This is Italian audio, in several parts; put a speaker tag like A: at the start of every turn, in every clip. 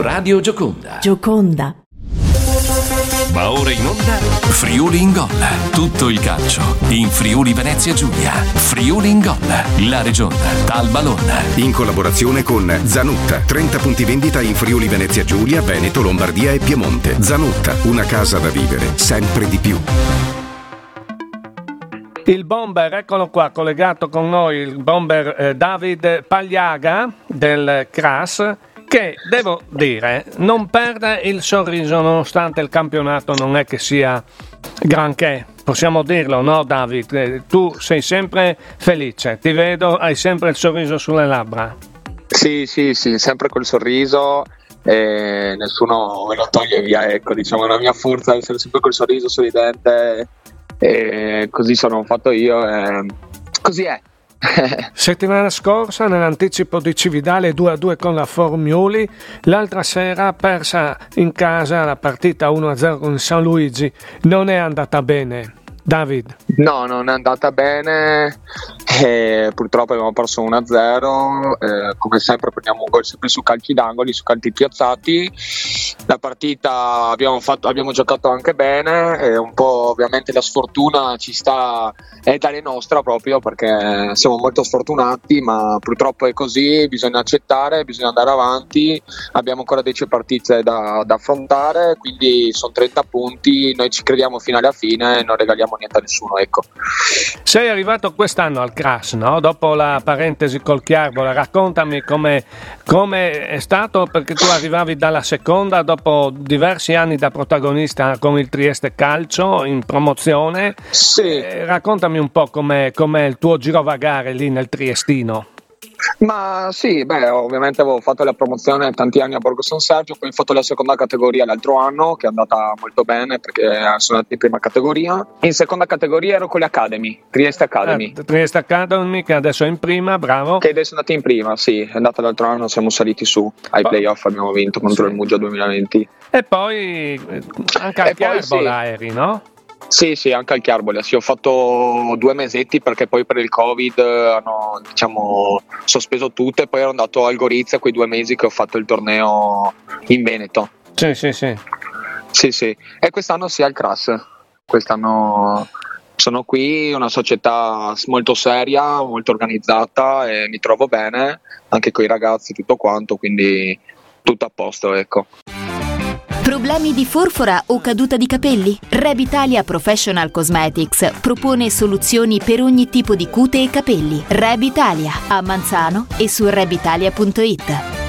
A: Radio Gioconda.
B: Gioconda.
A: Va ora in onda Friuli in gol. Tutto il calcio in Friuli Venezia Giulia. Friuli in gol. La Regione. Talbalon.
C: In collaborazione con Zanutta. 30 punti vendita in Friuli Venezia Giulia, Veneto, Lombardia e Piemonte. Zanutta, una casa da vivere sempre di più.
D: Il bomber, eccolo qua, collegato con noi, il bomber eh, David Pagliaga del CRAS, che devo dire non perde il sorriso nonostante il campionato non è che sia granché. Possiamo dirlo, no David? Eh, tu sei sempre felice, ti vedo, hai sempre il sorriso sulle labbra.
E: Sì, sì, sì, sempre col sorriso e nessuno me lo toglie via, ecco, diciamo, la mia forza essere sempre col sorriso sorridente e così sono fatto io e così è.
D: Settimana scorsa, nell'anticipo di Cividale 2-2 con la Formioli, l'altra sera persa in casa la partita 1-0 con San Luigi. Non è andata bene. David.
E: No, non è andata bene. Eh, purtroppo abbiamo perso 1-0. Eh, come sempre prendiamo un gol sempre su calci d'angoli, su calci piazzati. La partita abbiamo, fatto, abbiamo giocato anche bene. Un po' ovviamente la sfortuna ci sta, è dalle nostre proprio perché siamo molto sfortunati, ma purtroppo è così. Bisogna accettare, bisogna andare avanti. Abbiamo ancora 10 partite da, da affrontare, quindi sono 30 punti. Noi ci crediamo fino alla fine e non regaliamo niente a nessuno. Ecco.
D: Sei arrivato quest'anno al Crash, no? Dopo la parentesi col Chiarbola, raccontami come è stato perché tu arrivavi dalla seconda dopo diversi anni da protagonista con il Trieste Calcio in promozione.
E: Sì.
D: Eh, raccontami un po' com'è, com'è il tuo girovagare lì nel Triestino.
E: Ma sì, beh, ovviamente avevo fatto la promozione tanti anni a Borgo San Sergio, poi ho fatto la seconda categoria l'altro anno, che è andata molto bene perché sono andato in prima categoria. In seconda categoria ero con le Academy, Trieste Academy.
D: Eh, Trieste Academy, che adesso è in prima, bravo.
E: Che adesso è andata in prima, sì, è andata l'altro anno, siamo saliti su ai playoff, abbiamo vinto contro sì. il Muggia 2020.
D: E poi eh, anche a Chiarbola sì. eri, no?
E: Sì, sì, anche al Chiarbole. Sì, ho fatto due mesetti perché poi per il Covid hanno diciamo, sospeso tutto e poi ero andato al Gorizia quei due mesi che ho fatto il torneo in Veneto.
D: Sì, sì, sì.
E: Sì, sì. E quest'anno sì al Crass. Quest'anno sono qui, una società molto seria, molto organizzata e mi trovo bene, anche con i ragazzi, tutto quanto, quindi tutto a posto, ecco.
F: Problemi di forfora o caduta di capelli? Rebitalia Professional Cosmetics propone soluzioni per ogni tipo di cute e capelli. Rebitalia a Manzano e su rebitalia.it.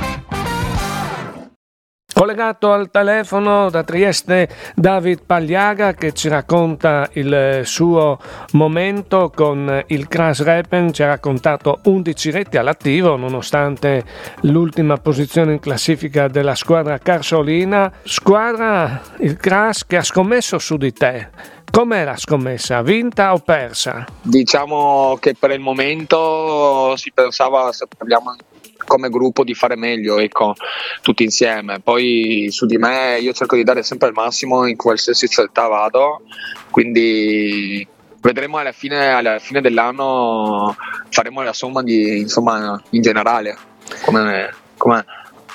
D: Collegato al telefono da Trieste David Pagliaga che ci racconta il suo momento con il Crash Repen, ci ha raccontato 11 reti all'attivo nonostante l'ultima posizione in classifica della squadra Carsolina, squadra il Crash che ha scommesso su di te. Com'è la scommessa? Vinta o persa?
E: Diciamo che per il momento si pensava, se parliamo come gruppo di fare meglio, ecco, tutti insieme. Poi su di me io cerco di dare sempre il massimo in qualsiasi città vado, quindi vedremo alla fine, alla fine dell'anno faremo la somma di, insomma, in generale. Come, come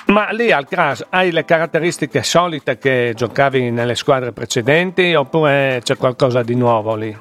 D: ma lì al Crash hai le caratteristiche solite che giocavi nelle squadre precedenti oppure c'è qualcosa di nuovo lì?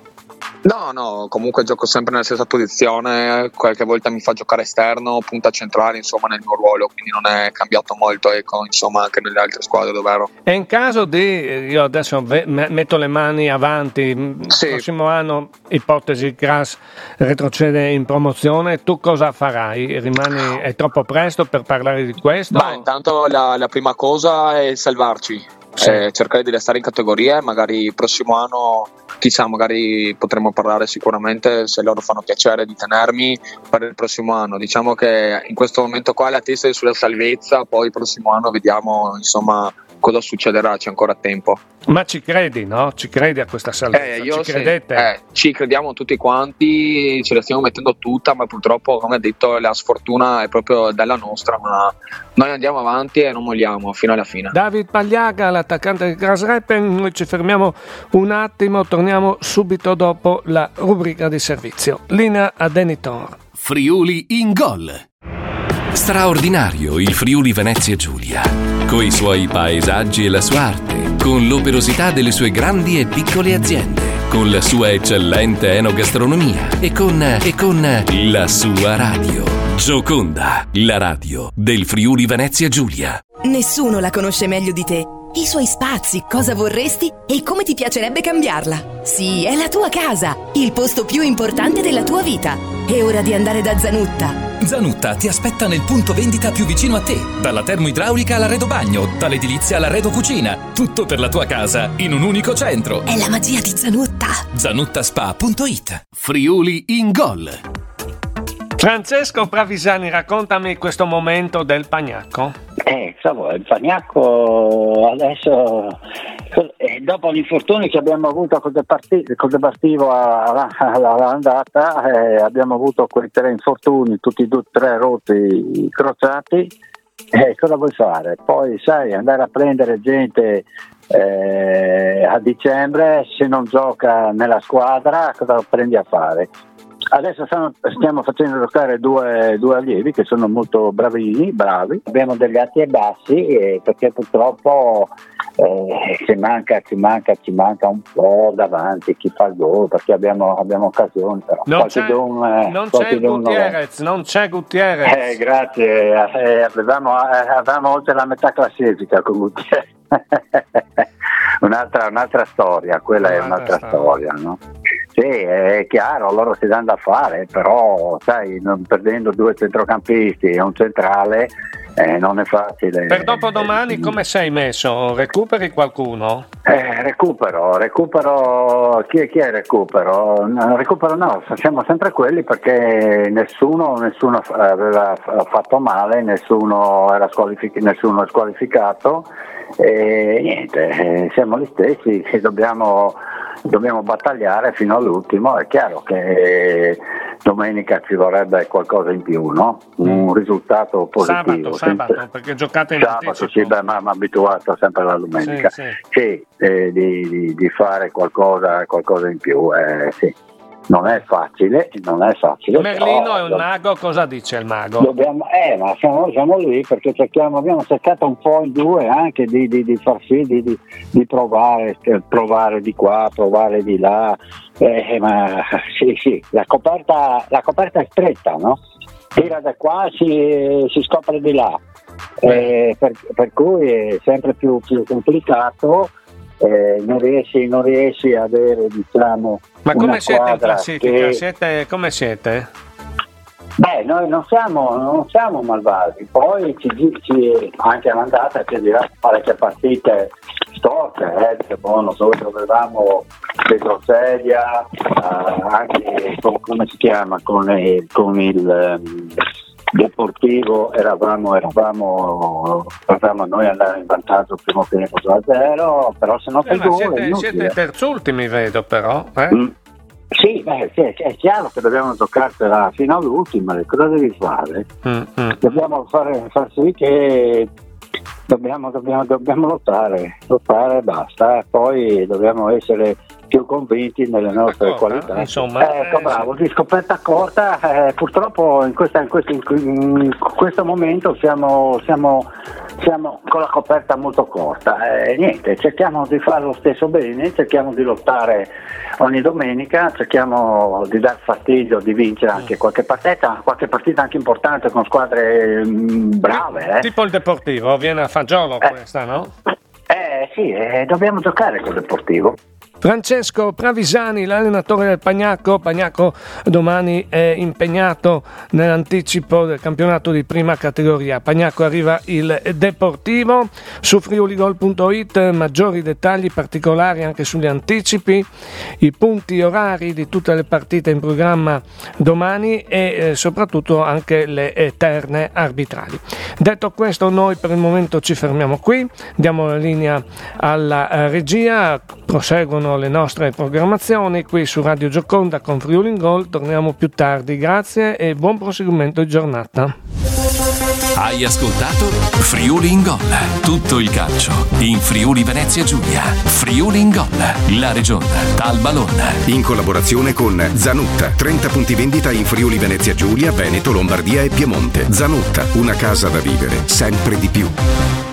E: No, no, comunque gioco sempre nella stessa posizione, qualche volta mi fa giocare esterno, punta centrale, insomma nel mio ruolo, quindi non è cambiato molto, ecco, insomma anche nelle altre squadre dove ero.
D: E in caso di, io adesso metto le mani avanti, sì. prossimo anno ipotesi Crash retrocede in promozione, tu cosa farai? Rimani, è troppo presto per parlare di questo?
E: Beh, intanto la, la prima cosa è salvarci, sì. eh, cercare di restare in categoria e magari il prossimo anno chissà magari potremo parlare sicuramente se loro fanno piacere di tenermi per il prossimo anno. Diciamo che in questo momento qua la testa è sulla salvezza poi il prossimo anno vediamo insomma cosa succederà, c'è ancora tempo.
D: Ma ci credi, no? Ci credi a questa salvezza?
E: Eh, io
D: ci credete?
E: Eh, ci crediamo tutti quanti, ce la stiamo mettendo tutta, ma purtroppo, come ha detto, la sfortuna è proprio della nostra, ma noi andiamo avanti e non molliamo fino alla fine.
D: David Pagliaga, l'attaccante del Grass Rappen, noi ci fermiamo un attimo, torniamo subito dopo la rubrica di servizio. Linea a Denitor.
A: Friuli in gol. Straordinario il Friuli Venezia Giulia, coi suoi paesaggi e la sua arte, con l'operosità delle sue grandi e piccole aziende, con la sua eccellente enogastronomia e con, e con la sua radio. Gioconda, la radio del Friuli Venezia Giulia.
B: Nessuno la conosce meglio di te. I suoi spazi, cosa vorresti e come ti piacerebbe cambiarla. Sì, è la tua casa, il posto più importante della tua vita. È ora di andare da Zanutta.
G: Zanutta ti aspetta nel punto vendita più vicino a te. Dalla termoidraulica all'arredo bagno, dall'edilizia all'arredo cucina. Tutto per la tua casa in un unico centro.
B: È la magia di Zanutta.
G: Zanuttaspa.it
A: Friuli in gol.
D: Francesco Pravisani, raccontami questo momento del Pagnacco.
H: Insomma, il Pagnacco adesso, dopo l'infortunio che abbiamo avuto con il Deportivo all'andata, eh, abbiamo avuto quei tre infortuni, tutti e due, tre rotti crociati, eh, cosa vuoi fare? Poi sai, andare a prendere gente eh, a dicembre, se non gioca nella squadra, cosa prendi a fare? Adesso stiamo, stiamo facendo giocare due, due, allievi che sono molto bravini, bravi. Abbiamo degli alti e bassi eh, perché purtroppo eh, ci, manca, ci, manca, ci, manca, un po' davanti chi fa il gol perché abbiamo, abbiamo occasioni. Però.
D: Non, c'è, don, eh, non c'è Gutierrez, non c'è Gutierrez.
H: Eh, grazie, eh, avevamo, eh, avevamo oltre la metà classifica con Gutierrez. un'altra, un'altra, storia, quella un'altra è un'altra storia, storia no? Sì, è chiaro, loro si danno da fare, però sai, non, perdendo due centrocampisti e un centrale eh, non è facile.
D: Per dopodomani come sei messo? Recuperi qualcuno?
H: Eh, recupero, recupero, chi è, chi è recupero? No, recupero no, siamo sempre quelli perché nessuno, nessuno aveva fatto male, nessuno, era squalific- nessuno è squalificato e niente, eh, siamo gli stessi che dobbiamo dobbiamo battagliare fino all'ultimo, è chiaro che domenica ci vorrebbe qualcosa in più, no? un risultato positivo.
D: Sabato, sabato perché giocate in
H: sabato. Sì, beh, ma mi abituato sempre alla domenica. Sì, sì. sì eh, di, di, di, fare qualcosa, qualcosa in più, eh, sì non è facile, non è facile.
D: Merlino è un mago, cosa dice il mago?
H: Dobbiamo, eh, ma siamo, siamo, lì perché cerchiamo, abbiamo cercato un po' in due anche di, di, di far sì, di, di provare, eh, provare di qua, provare di là, eh, ma sì, sì, la coperta, la coperta è stretta, no? Tira da qua, si, si scopre di là, eh, per, per, cui è sempre più, più complicato eh, non, riesci, non, riesci, ad avere diciamo
D: ma come siete in classifica? Che... Siete, come siete?
H: Beh, noi non siamo, non siamo malvagi, poi ci, ci, anche all'andata ci dirà parecchie partite storte, eh, buono, dove dovevamo Pedro Sedia, eh, anche con, come si chiama, con il, con il um, Deportivo eravamo, eravamo, eravamo noi andare in vantaggio il primo tempo 2-0, però se no
D: eh, siete, siete terzultimi vedo però. Eh? Mm.
H: Sì, beh, sì, è chiaro che dobbiamo giocartela fino all'ultima, cosa devi fare? Mm, mm. Dobbiamo fare, far sì che dobbiamo, dobbiamo, dobbiamo lottare, lottare e basta, poi dobbiamo essere più convinti nelle nostre corta, qualità.
D: Insomma,
H: eh, ecco, bravo, di scoperta corta, eh, purtroppo in, questa, in, questo, in, questo, momento siamo, siamo, siamo, con la coperta molto corta. Eh, niente, cerchiamo di fare lo stesso bene, cerchiamo di lottare ogni domenica, cerchiamo di dar fastidio, di vincere anche qualche partita, qualche partita anche importante con squadre mh, mm, brave. Eh.
D: Tipo il Deportivo, viene a fagiolo eh. questa, no?
H: Eh sì, eh, dobbiamo giocare con il Deportivo.
D: Francesco Pravisani, l'allenatore del Pagnacco. Pagnacco domani è impegnato nell'anticipo del campionato di prima categoria. Pagnacco arriva il Deportivo. Su friuligol.it maggiori dettagli particolari anche sugli anticipi, i punti orari di tutte le partite in programma domani e eh, soprattutto anche le eterne arbitrali. Detto questo, noi per il momento ci fermiamo qui, diamo la linea alla eh, regia, proseguono sono le nostre programmazioni qui su Radio Gioconda con Friuli in Gold. Torniamo più tardi. Grazie e buon proseguimento di giornata.
A: Hai ascoltato Friuli in Gol. Tutto il calcio in Friuli Venezia Giulia. Friuli in Gol. La regione dal ballone.
C: In collaborazione con Zanutta, 30 punti vendita in Friuli Venezia Giulia, Veneto, Lombardia e Piemonte. Zanutta, una casa da vivere sempre di più.